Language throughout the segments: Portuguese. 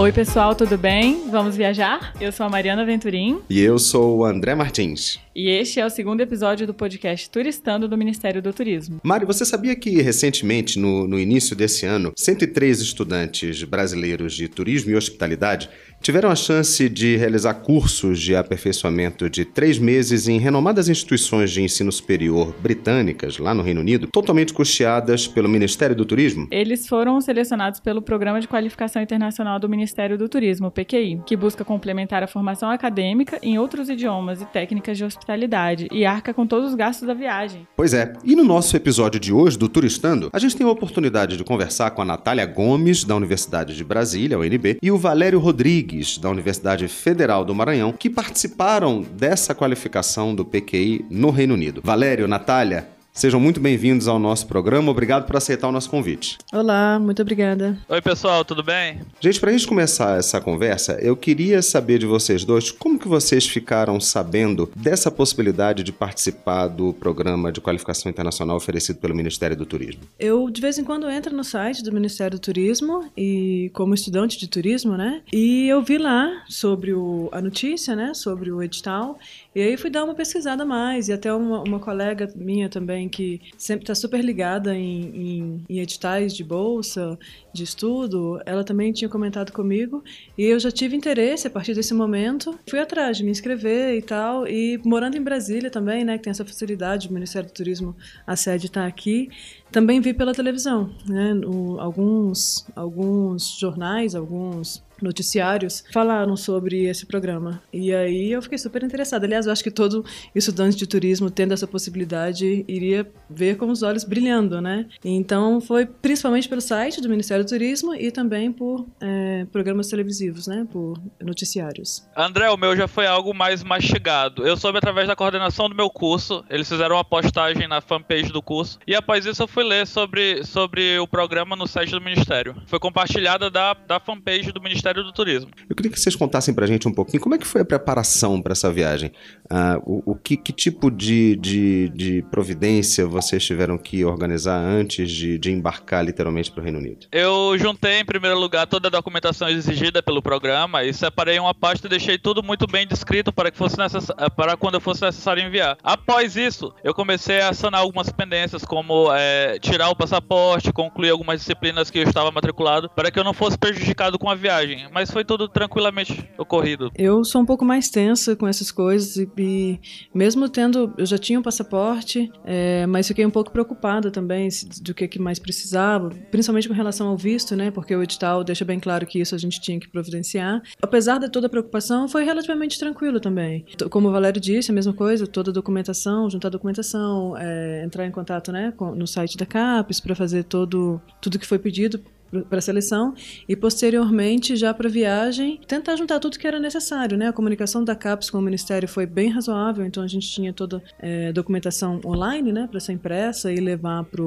Oi, pessoal, tudo bem? Vamos viajar? Eu sou a Mariana Venturim. E eu sou o André Martins. E este é o segundo episódio do podcast Turistando do Ministério do Turismo. Mário, você sabia que recentemente, no, no início desse ano, 103 estudantes brasileiros de turismo e hospitalidade tiveram a chance de realizar cursos de aperfeiçoamento de três meses em renomadas instituições de ensino superior britânicas, lá no Reino Unido, totalmente custeadas pelo Ministério do Turismo? Eles foram selecionados pelo Programa de Qualificação Internacional do Ministério do Turismo, o PQI, que busca complementar a formação acadêmica em outros idiomas e técnicas de hospitalidade e arca com todos os gastos da viagem. Pois é, e no nosso episódio de hoje do Turistando, a gente tem a oportunidade de conversar com a Natália Gomes, da Universidade de Brasília, UNB, e o Valério Rodrigues Rodrigues, da Universidade Federal do Maranhão, que participaram dessa qualificação do PQI no Reino Unido. Valério, Natália, Sejam muito bem-vindos ao nosso programa. Obrigado por aceitar o nosso convite. Olá, muito obrigada. Oi, pessoal, tudo bem? Gente, para a gente começar essa conversa, eu queria saber de vocês dois como que vocês ficaram sabendo dessa possibilidade de participar do programa de qualificação internacional oferecido pelo Ministério do Turismo. Eu, de vez em quando, entro no site do Ministério do Turismo e como estudante de turismo, né? E eu vi lá sobre o, a notícia, né? Sobre o edital. E aí fui dar uma pesquisada mais. E até uma, uma colega minha também também que sempre está super ligada em, em, em, editais de bolsa, de estudo, ela também tinha comentado comigo e eu já tive interesse a partir desse momento. Fui atrás de me inscrever e tal. E morando em Brasília também, né, que tem essa facilidade, o Ministério do Turismo, a sede está aqui. Também vi pela televisão, né, o, alguns, alguns jornais, alguns noticiários falaram sobre esse programa. E aí eu fiquei super interessada. Aliás, eu acho que todo estudante de turismo, tendo essa possibilidade, iria ver com os olhos brilhando, né? Então foi principalmente pelo site do Ministério do Turismo e também por é, programas televisivos, né? Por noticiários. André, o meu já foi algo mais mastigado. Eu soube através da coordenação do meu curso. Eles fizeram uma postagem na fanpage do curso. E após isso eu fui ler sobre, sobre o programa no site do Ministério. Foi compartilhada da, da fanpage do Ministério do Turismo. Eu queria que vocês contassem pra gente um pouquinho como é que foi a preparação para essa viagem. Uh, o, o que, que, tipo de, de, de, providência vocês tiveram que organizar antes de, de embarcar literalmente para o Reino Unido? Eu juntei, em primeiro lugar, toda a documentação exigida pelo programa e separei uma pasta e deixei tudo muito bem descrito para, que fosse necess... para quando fosse necessário enviar. Após isso, eu comecei a sanar algumas pendências, como é, tirar o passaporte, concluir algumas disciplinas que eu estava matriculado, para que eu não fosse prejudicado com a viagem mas foi tudo tranquilamente ocorrido. Eu sou um pouco mais tensa com essas coisas e, e mesmo tendo, eu já tinha um passaporte, é, mas fiquei um pouco preocupada também do que, que mais precisava, principalmente com relação ao visto, né? Porque o edital deixa bem claro que isso a gente tinha que providenciar. Apesar de toda a preocupação, foi relativamente tranquilo também. Como o Valério disse, a mesma coisa, toda a documentação, juntar a documentação, é, entrar em contato, né, com, no site da CAPES para fazer todo tudo que foi pedido para a seleção e posteriormente já para a viagem tentar juntar tudo que era necessário, né? A comunicação da CAPES com o Ministério foi bem razoável, então a gente tinha toda é, documentação online, né, para ser impressa e levar para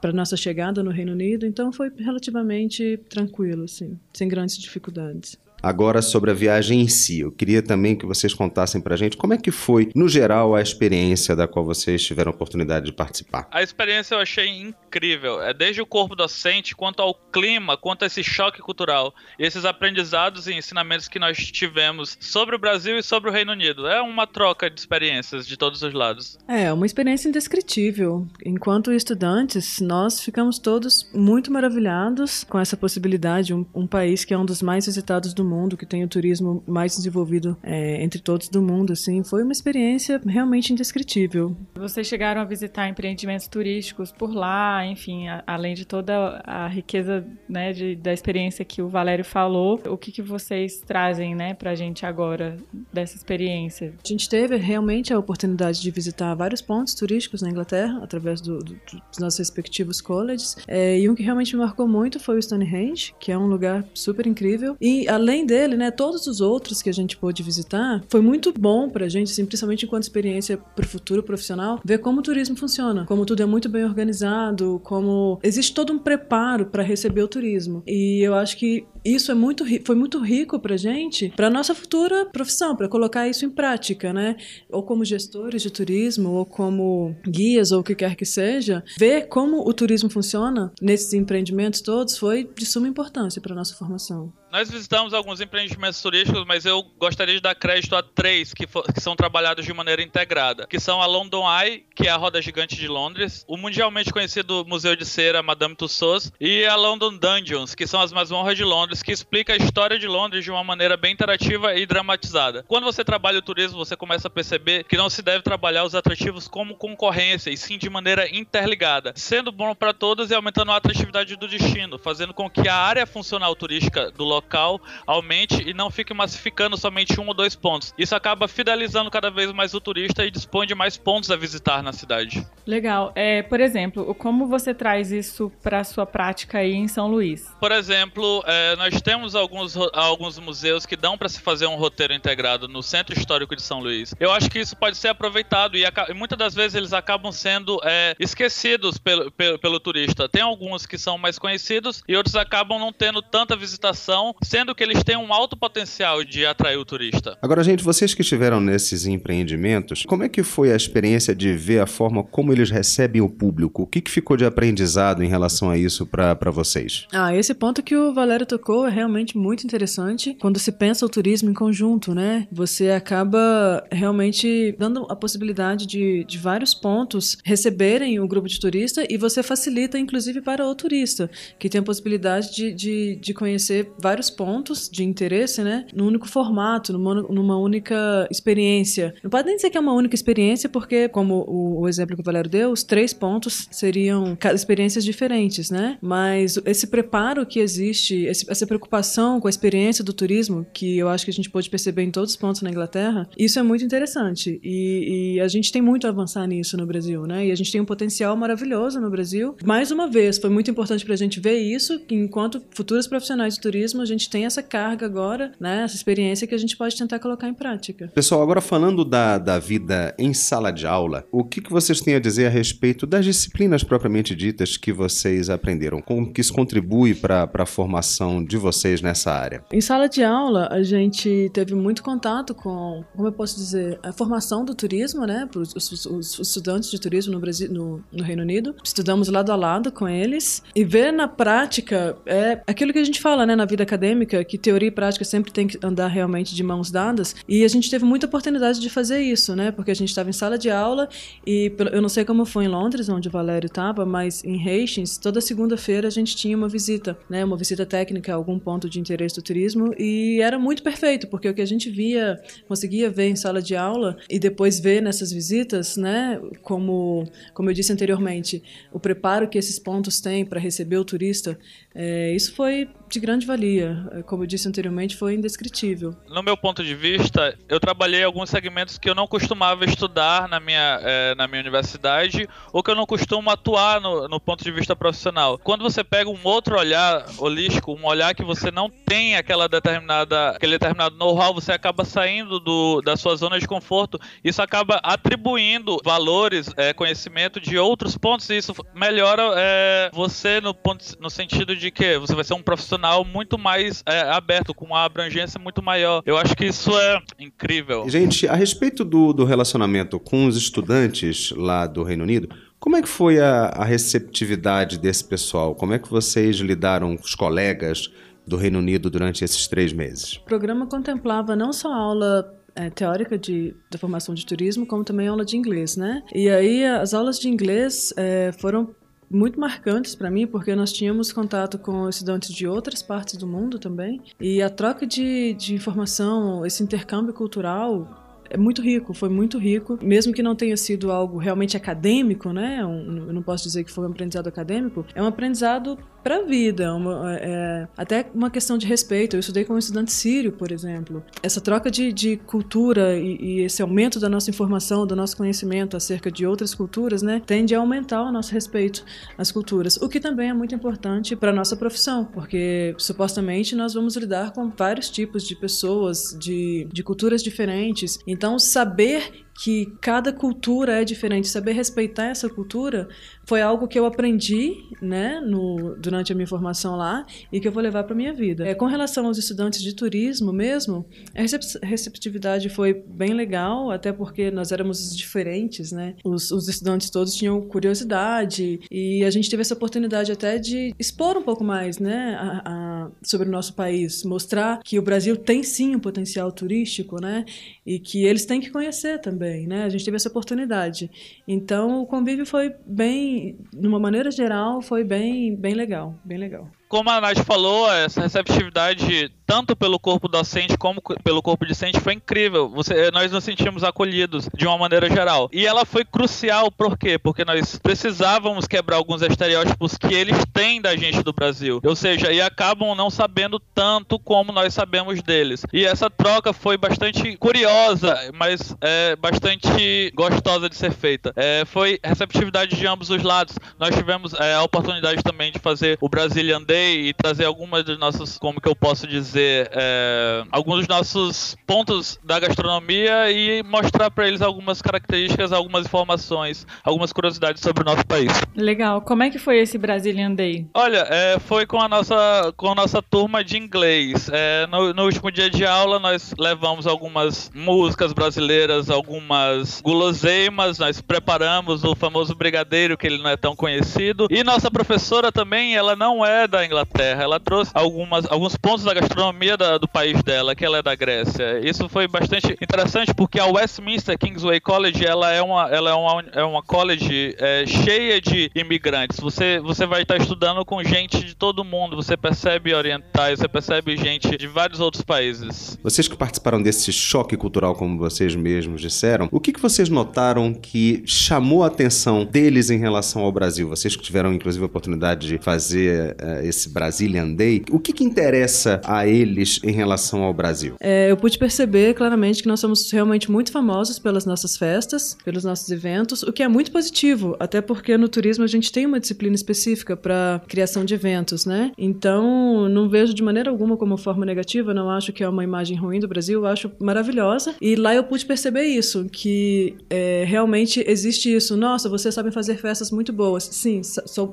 para nossa chegada no Reino Unido, então foi relativamente tranquilo, assim, sem grandes dificuldades. Agora, sobre a viagem em si, eu queria também que vocês contassem pra gente como é que foi, no geral, a experiência da qual vocês tiveram a oportunidade de participar. A experiência eu achei incrível. É desde o corpo docente, quanto ao clima, quanto a esse choque cultural. E esses aprendizados e ensinamentos que nós tivemos sobre o Brasil e sobre o Reino Unido. É uma troca de experiências de todos os lados. É, uma experiência indescritível. Enquanto estudantes, nós ficamos todos muito maravilhados com essa possibilidade. Um, um país que é um dos mais visitados do mundo mundo, que tem o turismo mais desenvolvido é, entre todos do mundo, assim, foi uma experiência realmente indescritível. Vocês chegaram a visitar empreendimentos turísticos por lá, enfim, a, além de toda a riqueza né, de, da experiência que o Valério falou, o que, que vocês trazem né, para a gente agora dessa experiência? A gente teve realmente a oportunidade de visitar vários pontos turísticos na Inglaterra, através do, do, dos nossos respectivos colleges, é, e um que realmente me marcou muito foi o Stonehenge, que é um lugar super incrível, e além dele, né, todos os outros que a gente pôde visitar, foi muito bom pra gente, assim, principalmente enquanto experiência pro futuro profissional, ver como o turismo funciona, como tudo é muito bem organizado, como existe todo um preparo para receber o turismo. E eu acho que isso é muito, foi muito rico para gente, para nossa futura profissão, para colocar isso em prática, né? Ou como gestores de turismo, ou como guias, ou o que quer que seja, ver como o turismo funciona nesses empreendimentos todos foi de suma importância para nossa formação. Nós visitamos alguns empreendimentos turísticos, mas eu gostaria de dar crédito a três que, que, são trabalhados de maneira integrada, que são a London Eye, que é a roda gigante de Londres, o mundialmente conhecido Museu de Cera Madame Tussauds e a London Dungeons, que são as masmorras de Londres, que explica a história de Londres de uma maneira bem interativa e dramatizada. Quando você trabalha o turismo, você começa a perceber que não se deve trabalhar os atrativos como concorrência, e sim de maneira interligada, sendo bom para todos e aumentando a atratividade do destino, fazendo com que a área funcional turística do local aumente e não fique massificando somente um ou dois pontos. Isso acaba fidelizando cada vez mais o turista e dispõe de mais pontos a visitar na cidade. Legal. É, por exemplo, como você traz isso para a sua prática aí em São Luís? Por exemplo, é, nós temos alguns, alguns museus que dão para se fazer um roteiro integrado no Centro Histórico de São Luís. Eu acho que isso pode ser aproveitado e, e muitas das vezes eles acabam sendo é, esquecidos pelo, pelo, pelo turista. Tem alguns que são mais conhecidos e outros acabam não tendo tanta visitação sendo que eles têm um alto potencial de atrair o turista. Agora, gente, vocês que estiveram nesses empreendimentos, como é que foi a experiência de ver a forma como eles recebem o público? O que, que ficou de aprendizado em relação a isso para vocês? Ah, esse ponto que o Valério tocou é realmente muito interessante. Quando se pensa o turismo em conjunto, né? Você acaba realmente dando a possibilidade de, de vários pontos receberem o grupo de turista e você facilita, inclusive, para o turista, que tem a possibilidade de, de, de conhecer vários pontos de interesse, né? Num único formato, numa, numa única experiência. Não pode nem dizer que é uma única experiência, porque, como o, o exemplo que o Valério deu, os três pontos seriam experiências diferentes, né? Mas esse preparo que existe, esse, essa preocupação com a experiência do turismo, que eu acho que a gente pode perceber em todos os pontos na Inglaterra, isso é muito interessante. E, e a gente tem muito a avançar nisso no Brasil, né? E a gente tem um potencial maravilhoso no Brasil. Mais uma vez, foi muito importante para a gente ver isso, enquanto futuros profissionais de turismo, a gente gente tem essa carga agora, né, essa experiência que a gente pode tentar colocar em prática. Pessoal, agora falando da, da vida em sala de aula, o que, que vocês têm a dizer a respeito das disciplinas propriamente ditas que vocês aprenderam? Como que isso contribui para a formação de vocês nessa área? Em sala de aula, a gente teve muito contato com, como eu posso dizer, a formação do turismo, né, para os, os, os, estudantes de turismo no Brasil, no, no Reino Unido. Estudamos lado a lado com eles e ver na prática é aquilo que a gente fala, né, na vida acadêmica que teoria e prática sempre tem que andar realmente de mãos dadas. E a gente teve muita oportunidade de fazer isso, né? Porque a gente estava em sala de aula e eu não sei como foi em Londres, onde o Valério estava, mas em Hastings, toda segunda-feira a gente tinha uma visita, né? Uma visita técnica algum ponto de interesse do turismo e era muito perfeito, porque o que a gente via, conseguia ver em sala de aula e depois ver nessas visitas, né? Como, como eu disse anteriormente, o preparo que esses pontos têm para receber o turista, é, isso foi de grande valia. É, como eu disse anteriormente, foi indescritível. No meu ponto de vista, eu trabalhei alguns segmentos que eu não costumava estudar na minha, é, na minha universidade ou que eu não costumo atuar no, no, ponto de vista profissional. Quando você pega um outro olhar holístico, um olhar que você não tem aquela determinada, aquele determinado know-how, você acaba saindo do, da sua zona de conforto. Isso acaba atribuindo valores, é, conhecimento de outros pontos e isso melhora é, você no, ponto, no sentido de que você vai ser um profissional profissional muito mais é, aberto, com uma abrangência muito maior. Eu acho que isso é incrível. Gente, a respeito do, do relacionamento com os estudantes lá do Reino Unido, como é que foi a, a receptividade desse pessoal? Como é que vocês lidaram com os colegas do Reino Unido durante esses três meses? O programa contemplava não só aula é, teórica de, de formação de turismo, como também aula de inglês, né? E aí as aulas de inglês é, foram muito marcantes para mim, porque nós tínhamos contato com estudantes de outras partes do mundo também, e a troca de, de informação, esse intercâmbio cultural é muito rico, foi muito rico, mesmo que não tenha sido algo realmente acadêmico, né? Um, eu não posso dizer que foi um aprendizado acadêmico, é um aprendizado para a vida, uma, é, até uma questão de respeito. Eu estudei com um estudante sírio, por exemplo. Essa troca de, de cultura e, e, esse aumento da nossa informação, do nosso conhecimento acerca de outras culturas, né, tende a aumentar o nosso respeito às culturas, o que também é muito importante para nossa profissão, porque supostamente nós vamos lidar com vários tipos de pessoas, de, de culturas diferentes. Então, saber que cada cultura é diferente, saber respeitar essa cultura foi algo que eu aprendi, né, no, durante a minha formação lá e que eu vou levar para minha vida. É, com relação aos estudantes de turismo mesmo, a receptividade foi bem legal, até porque nós éramos diferentes, né? Os, os estudantes todos tinham curiosidade e a gente teve essa oportunidade até de expor um pouco mais, né, a, a, sobre o nosso país, mostrar que o Brasil tem sim um potencial turístico, né, e que eles têm que conhecer também, né? A gente teve essa oportunidade. Então, o convívio foi bem de uma maneira geral, foi bem, bem legal, bem legal como a Nath falou, essa receptividade, tanto pelo corpo docente como pelo corpo discente, foi incrível. Você, nós nos sentimos acolhidos de uma maneira geral. E ela foi crucial, por quê? Porque nós precisávamos quebrar alguns estereótipos que eles têm da gente do Brasil. Ou seja, e acabam não sabendo tanto como nós sabemos deles. E essa troca foi bastante curiosa, mas é, bastante gostosa de ser feita. É, foi receptividade de ambos os lados. Nós tivemos é, a oportunidade também de fazer o Brazilian Day e trazer algumas dos nossos, como que eu posso dizer, é, alguns dos nossos pontos da gastronomia e mostrar para eles algumas características, algumas informações, algumas curiosidades sobre o nosso país. Legal. Como é que foi esse Brazilian Day? Olha, é, foi com a nossa com a nossa turma de inglês. É, no, no último dia de aula nós levamos algumas músicas brasileiras, algumas guloseimas, nós preparamos o famoso brigadeiro que ele não é tão conhecido e nossa professora também, ela não é da Inglaterra. Ela trouxe algumas, alguns pontos da gastronomia da, do país dela, que ela é da Grécia. Isso foi bastante interessante porque a Westminster Kingsway College ela é uma, ela é uma, é uma college é, cheia de imigrantes. Você, você vai estar estudando com gente de todo mundo. Você percebe orientais, você percebe gente de vários outros países. Vocês que participaram desse choque cultural, como vocês mesmos disseram, o que, que vocês notaram que chamou a atenção deles em relação ao Brasil? Vocês que tiveram, inclusive, a oportunidade de fazer uh, esse Brazilian Day, o que, que interessa a eles em relação ao Brasil? É, eu pude perceber claramente que nós somos realmente muito famosos pelas nossas festas, pelos nossos eventos, o que é muito positivo, até porque no turismo a gente tem uma disciplina específica para criação de eventos, né? Então, não vejo de maneira alguma como forma negativa, não acho que é uma imagem ruim do Brasil, acho maravilhosa. E lá eu pude perceber isso, que é, realmente existe isso. Nossa, vocês sabem fazer festas muito boas. Sim,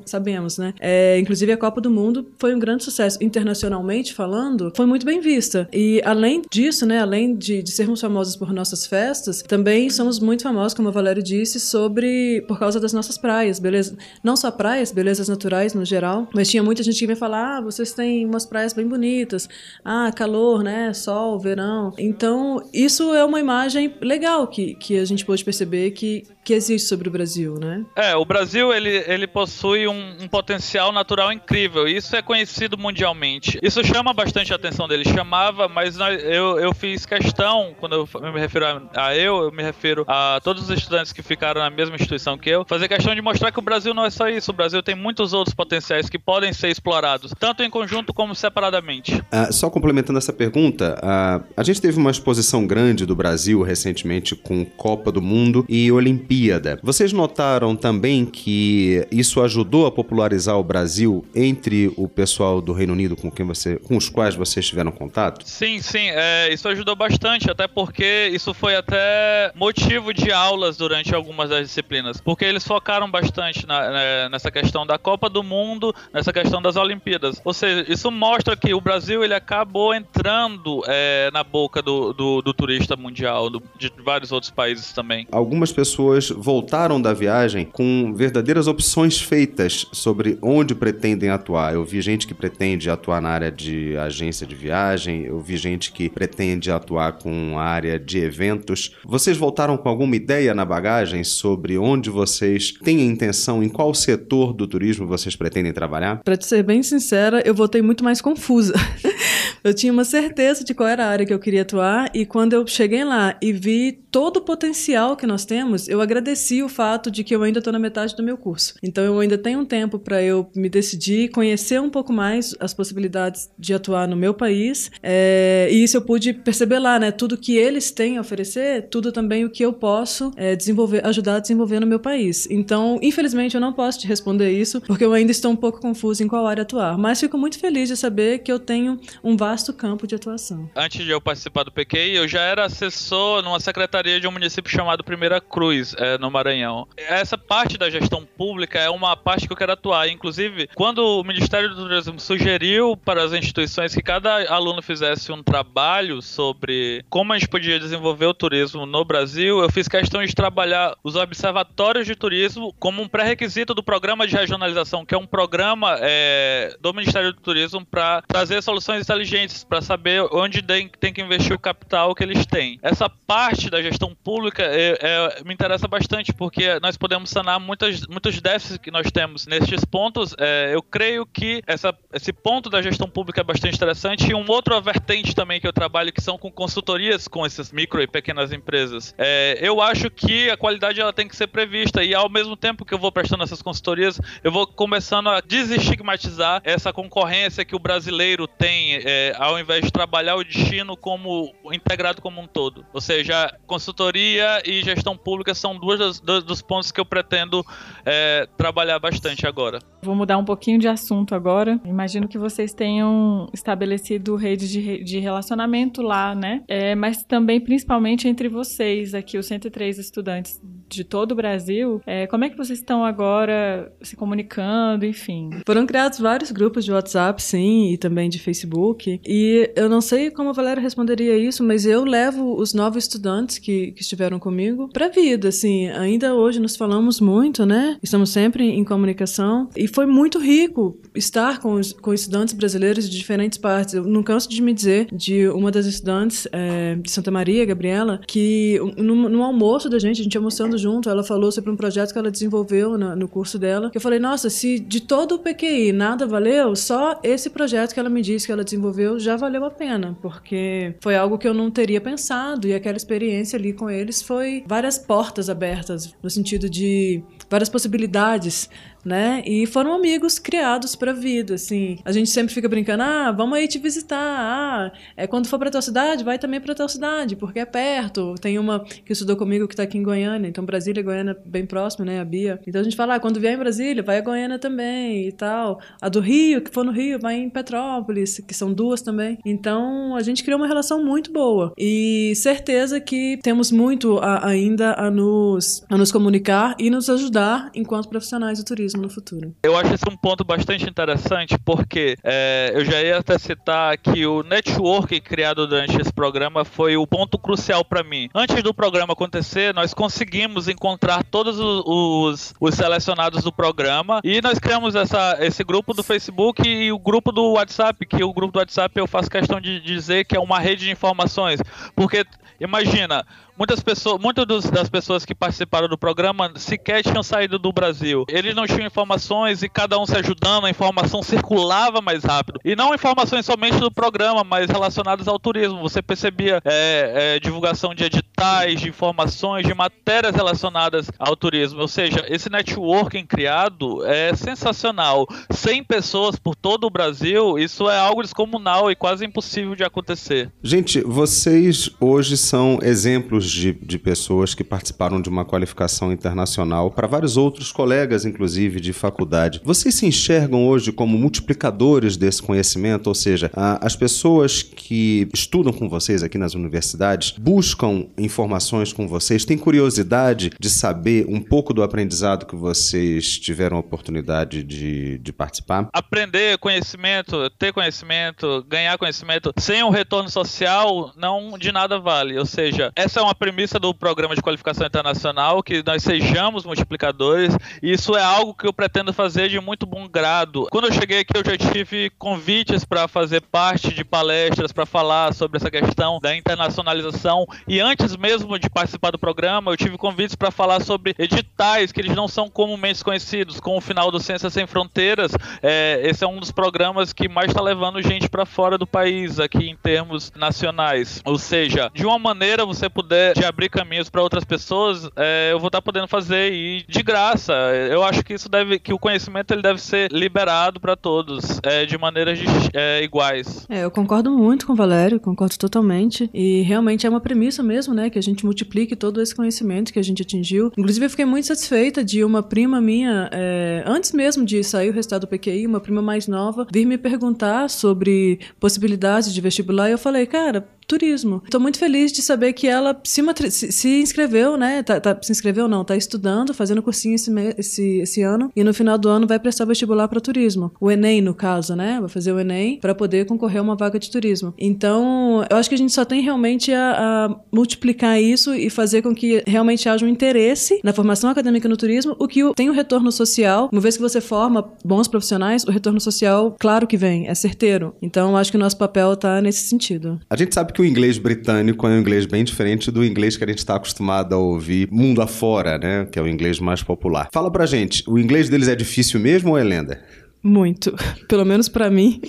sabemos, né? É, inclusive a Copa do Mundo mundo foi um grande sucesso. Internacionalmente falando, foi muito bem vista. E além disso, né, além de, de sermos famosos por nossas festas, também somos muito famosos, como a Valéria disse, sobre por causa das nossas praias, beleza? Não só praias, belezas naturais no geral, mas tinha muita gente que me falar: ah, vocês têm umas praias bem bonitas, ah, calor, né, sol, verão. Então, isso é uma imagem legal que, que a gente pode perceber que, que existe sobre o Brasil, né? É, o Brasil ele, ele possui um, um potencial natural incrível isso é conhecido mundialmente. Isso chama bastante a atenção dele. Chamava, mas eu, eu fiz questão, quando eu me refiro a, a, eu, eu me refiro a todos os estudantes que ficaram na mesma instituição que eu, fazer questão de mostrar que o Brasil não é só isso. O Brasil tem muitos outros potenciais que podem ser explorados, tanto em conjunto como separadamente. Uh, só complementando essa pergunta, uh, a gente teve uma exposição grande do Brasil recentemente com Copa do Mundo e Olimpíada. Vocês notaram também que isso ajudou a popularizar o Brasil entre o pessoal do Reino Unido com quem você, com os quais vocês tiveram contato? Sim, sim, é, isso ajudou bastante, até porque isso foi até motivo de aulas durante algumas das disciplinas, porque eles focaram bastante na, né, nessa questão da Copa do Mundo, nessa questão das Olimpíadas. Ou seja, isso mostra que o Brasil ele acabou entrando é, na boca do, do, do turista mundial, do, de vários outros países também. Algumas pessoas voltaram da viagem com verdadeiras opções feitas sobre onde pretendem atuar. Eu vi gente que pretende atuar na área de agência de viagem, eu vi gente que pretende atuar com a área de eventos. Vocês voltaram com alguma ideia na bagagem sobre onde vocês têm a intenção, em qual setor do turismo vocês pretendem trabalhar? Para ser bem sincera, eu voltei muito mais confusa. eu tinha uma certeza de qual era a área que eu queria atuar e quando eu cheguei lá e vi todo o potencial que nós temos, eu agradeci o fato de que eu ainda estou na metade do meu curso. Então eu ainda tenho um tempo para eu me decidir, conhecer um pouco mais as possibilidades de atuar no meu país. É, e isso eu pude perceber lá, né? Tudo que eles têm a oferecer, tudo também o que eu posso é, desenvolver, ajudar a desenvolver no meu país. Então, infelizmente, eu não posso te responder isso, porque eu ainda estou um pouco confuso em qual área atuar. Mas fico muito feliz de saber que eu tenho um vasto campo de atuação. Antes de eu participar do PQI, eu já era assessor numa secretaria de um município chamado Primeira Cruz, é, no Maranhão. Essa parte da gestão pública é uma parte que eu quero atuar. Inclusive, quando o Ministério do Turismo sugeriu para as instituições que cada aluno fizesse um trabalho sobre como a gente podia desenvolver o turismo no Brasil, eu fiz questão de trabalhar os observatórios de turismo como um pré-requisito do programa de regionalização, que é um programa é, do Ministério do Turismo para trazer soluções inteligentes, para saber onde tem, que investir o capital que eles têm. Essa parte da gestão pública é, é, me interessa bastante, porque nós podemos sanar muitas, muitos déficits que nós temos nestes pontos. É, eu creio que essa, esse ponto da gestão pública é bastante interessante. E um outro vertente também que eu trabalho, que são com consultorias com essas micro e pequenas empresas. É, eu acho que a qualidade ela tem que ser prevista e ao mesmo tempo que eu vou prestando essas consultorias, eu vou começando a desestigmatizar essa concorrência que o brasileiro tem, é, ao invés de trabalhar o destino como integrado como um todo. Ou seja, consultoria e gestão pública são duas das, dos pontos que eu pretendo é, trabalhar bastante agora. Vou mudar um pouquinho de assunto agora. Imagino que vocês tenham estabelecido redes de, de relacionamento lá, né? É, mas também, principalmente entre vocês, aqui, os 103 estudantes de todo o Brasil. É, como é que vocês estão agora se comunicando, enfim? Foram criados vários grupos de WhatsApp, sim, e também de Facebook. E eu não sei como a Valéria responderia isso, mas eu levo os novos estudantes que, que estiveram comigo para a vida, assim. Ainda hoje nos falamos muito, né? Estamos sempre em comunicação. E foi muito rico estar com, os, com estudantes brasileiros de diferentes partes. Eu não canso de me dizer de uma das estudantes é, de Santa Maria, Gabriela, que no, no, almoço da gente, a gente almoçando junto, ela falou sobre um projeto que ela desenvolveu no, curso dela. Que eu falei, nossa, se de todo o PQI nada valeu, só esse projeto que ela me disse que ela desenvolveu já valeu a pena, porque foi algo que eu não teria pensado e aquela experiência ali com eles foi várias portas abertas, no sentido de várias possibilidades né? E foram amigos criados para a vida, assim. A gente sempre fica brincando, ah, vamos aí te visitar, ah, é quando for para tua cidade, vai também para tua cidade, porque é perto. Tem uma que estudou comigo que está aqui em Goiânia, então Brasília e Goiânia bem próximo, né, a Bia. Então a gente fala, ah, quando vier em Brasília, vai a Goiânia também e tal. A do Rio, que for no Rio, vai em Petrópolis, que são duas também. Então a gente criou uma relação muito boa e certeza que temos muito a, ainda a nos, a nos comunicar e nos ajudar enquanto profissionais do turismo no futuro. Eu acho esse um ponto bastante interessante, porque é, eu já ia até citar que o network criado durante esse programa foi o ponto crucial para mim. Antes do programa acontecer, nós conseguimos encontrar todos os, os, os, selecionados do programa e nós criamos essa, esse grupo do Facebook e o grupo do WhatsApp, que o grupo do WhatsApp eu faço questão de dizer que é uma rede de informações, porque imagina, muitas pessoas, muitas das pessoas que participaram do programa sequer tinham saído do Brasil. Eles não tinham informações e cada um se ajudando, a informação circulava mais rápido. E não informações somente do programa, mas relacionadas ao turismo. Você percebia é, é, divulgação de editais, de informações, de matérias relacionadas ao turismo. Ou seja, esse networking criado é sensacional. 100 pessoas por todo o Brasil, isso é algo descomunal e quase impossível de acontecer. Gente, vocês hoje são exemplos de, de pessoas que participaram de uma qualificação internacional, para vários outros colegas, inclusive, de faculdade. Vocês se enxergam hoje como multiplicadores desse conhecimento? Ou seja, a, as pessoas que estudam com vocês aqui nas universidades buscam informações com vocês, têm curiosidade de saber um pouco do aprendizado que vocês tiveram a oportunidade de, de participar? Aprender conhecimento, ter conhecimento, ganhar conhecimento sem um retorno social não de nada vale. Ou seja, essa é uma premissa do programa de qualificação internacional, que nós sejamos multiplicadores, e isso é algo que eu pretendo fazer de muito bom grado. Quando eu cheguei aqui, eu já tive convites para fazer parte de palestras, para falar sobre essa questão da internacionalização, e antes mesmo de participar do programa, eu tive convites para falar sobre editais que eles não são comumente conhecidos, com o final do Ciências Sem Fronteiras. É, esse é um dos programas que mais está levando gente para fora do país, aqui em termos nacionais. Ou seja, de uma maneira você puder de abrir caminhos para outras pessoas, é, eu vou estar tá podendo fazer e de graça. Eu acho que isso deve, que o conhecimento ele deve ser liberado para todos, é, de maneiras de, é, iguais. É, eu concordo muito com o Valério, concordo totalmente. E realmente é uma premissa mesmo, né, que a gente multiplique todo esse conhecimento que a gente atingiu. Inclusive, eu fiquei muito satisfeita de uma prima minha, é, antes mesmo de sair o resultado do PQI, uma prima mais nova, vir me perguntar sobre possibilidades de vestibular e eu falei, cara, turismo. Estou muito feliz de saber que ela se, se, se inscreveu, né? Tá, tá, se inscreveu não, tá estudando, fazendo cursinho esse, esse, esse ano e no final do ano vai prestar vestibular para turismo. O Enem, no caso, né? Vai fazer o Enem para poder concorrer a uma vaga de turismo. Então, eu acho que a gente só tem realmente a, a multiplicar isso e fazer com que realmente haja um interesse na formação acadêmica no turismo, o que tem o retorno social. Uma vez que você forma bons profissionais, o retorno social, claro que vem, é certeiro. Então, acho que o nosso papel está nesse sentido. A gente sabe que o inglês britânico é um inglês bem diferente do inglês que a gente está acostumado a ouvir mundo afora, né? Que é o inglês mais popular. Fala pra gente, o inglês deles é difícil mesmo ou é lenda? Muito. Pelo menos para mim.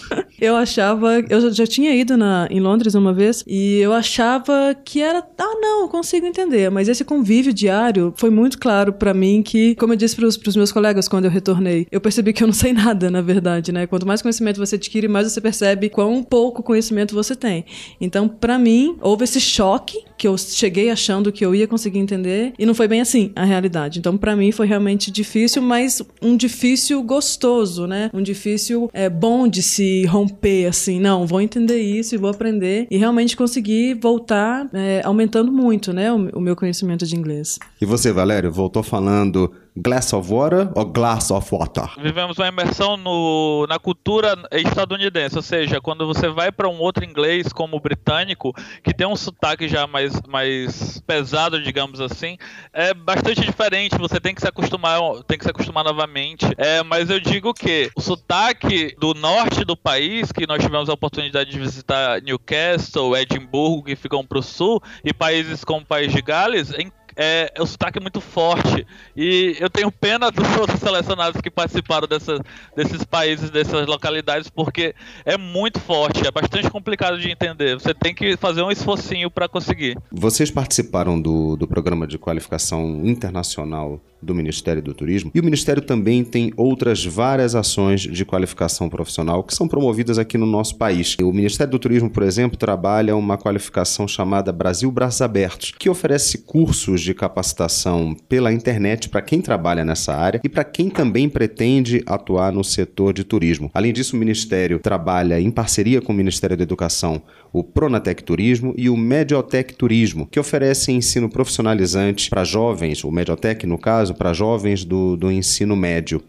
Eu achava. Eu já tinha ido na, em Londres uma vez e eu achava que era. Ah, não, eu consigo entender. Mas esse convívio diário foi muito claro para mim que, como eu disse pros, pros meus colegas quando eu retornei, eu percebi que eu não sei nada, na verdade, né? Quanto mais conhecimento você adquire, mais você percebe quão pouco conhecimento você tem. Então, para mim, houve esse choque que eu cheguei achando que eu ia conseguir entender e não foi bem assim a realidade. Então, para mim foi realmente difícil, mas um difícil gostoso, né? Um difícil é bom de se romper assim, não, vou entender isso e vou aprender e realmente conseguir voltar é, aumentando muito, né, o, o meu conhecimento de inglês. E você, Valério, voltou falando Glass of Water ou Glass of Water? Vivemos uma imersão no, na cultura estadunidense, ou seja, quando você vai para um outro inglês como o britânico, que tem um sotaque já mais, mais pesado, digamos assim, é bastante diferente. Você tem que se acostumar, tem que se acostumar novamente. É, mas eu digo que o sotaque do norte do país, que nós tivemos a oportunidade de visitar Newcastle, Edimburgo, que ficam para o sul, e países como o País de Gales, é é, o sotaque é muito forte. E eu tenho pena dos outros selecionados que participaram dessa, desses países, dessas localidades, porque é muito forte, é bastante complicado de entender. Você tem que fazer um esforcinho para conseguir. Vocês participaram do, do programa de qualificação internacional do Ministério do Turismo. E o Ministério também tem outras várias ações de qualificação profissional que são promovidas aqui no nosso país. O Ministério do Turismo, por exemplo, trabalha uma qualificação chamada Brasil Braços Abertos, que oferece cursos de capacitação pela internet para quem trabalha nessa área e para quem também pretende atuar no setor de turismo. Além disso, o Ministério trabalha em parceria com o Ministério da Educação o Pronatec Turismo e o Mediotec Turismo, que oferecem ensino profissionalizante para jovens, o Mediotec, no caso, para jovens do, do ensino médio.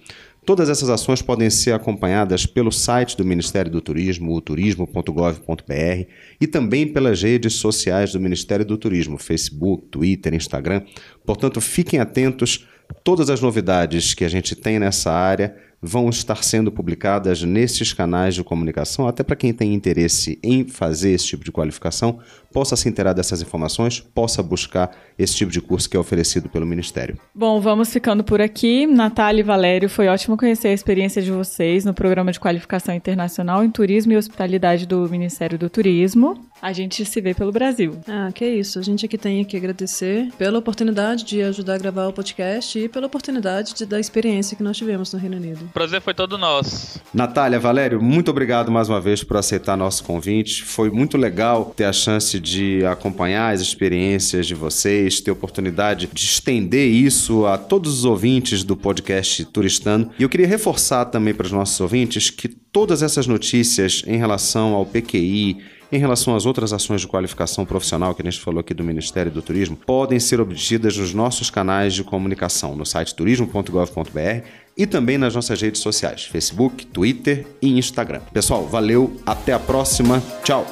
Todas essas ações podem ser acompanhadas pelo site do Ministério do Turismo, o turismo.gov.br, e também pelas redes sociais do Ministério do Turismo, Facebook, Twitter, Instagram. Portanto, fiquem atentos. Todas as novidades que a gente tem nessa área vão estar sendo publicadas nesses canais de comunicação, até para quem tem interesse em fazer esse tipo de qualificação, possa se inteirar dessas informações, possa buscar esse tipo de curso que é oferecido pelo Ministério. Bom, vamos ficando por aqui. Natália e Valério, foi ótimo conhecer a experiência de vocês no programa de qualificação internacional em turismo e hospitalidade do Ministério do Turismo. A gente se vê pelo Brasil. Ah, que isso. A gente aqui tem que agradecer pela oportunidade de ajudar a gravar o podcast e pela oportunidade de, da experiência que nós tivemos no Reino Unido prazer foi todo nosso. Natália, Valério, muito obrigado mais uma vez por aceitar nosso convite. Foi muito legal ter a chance de acompanhar as experiências de vocês, ter a oportunidade de estender isso a todos os ouvintes do podcast Turistando. E eu queria reforçar também para os nossos ouvintes que todas essas notícias em relação ao PQI, em relação às outras ações de qualificação profissional que a gente falou aqui do Ministério do Turismo, podem ser obtidas nos nossos canais de comunicação, no site turismo.gov.br e também nas nossas redes sociais, Facebook, Twitter e Instagram. Pessoal, valeu, até a próxima, tchau!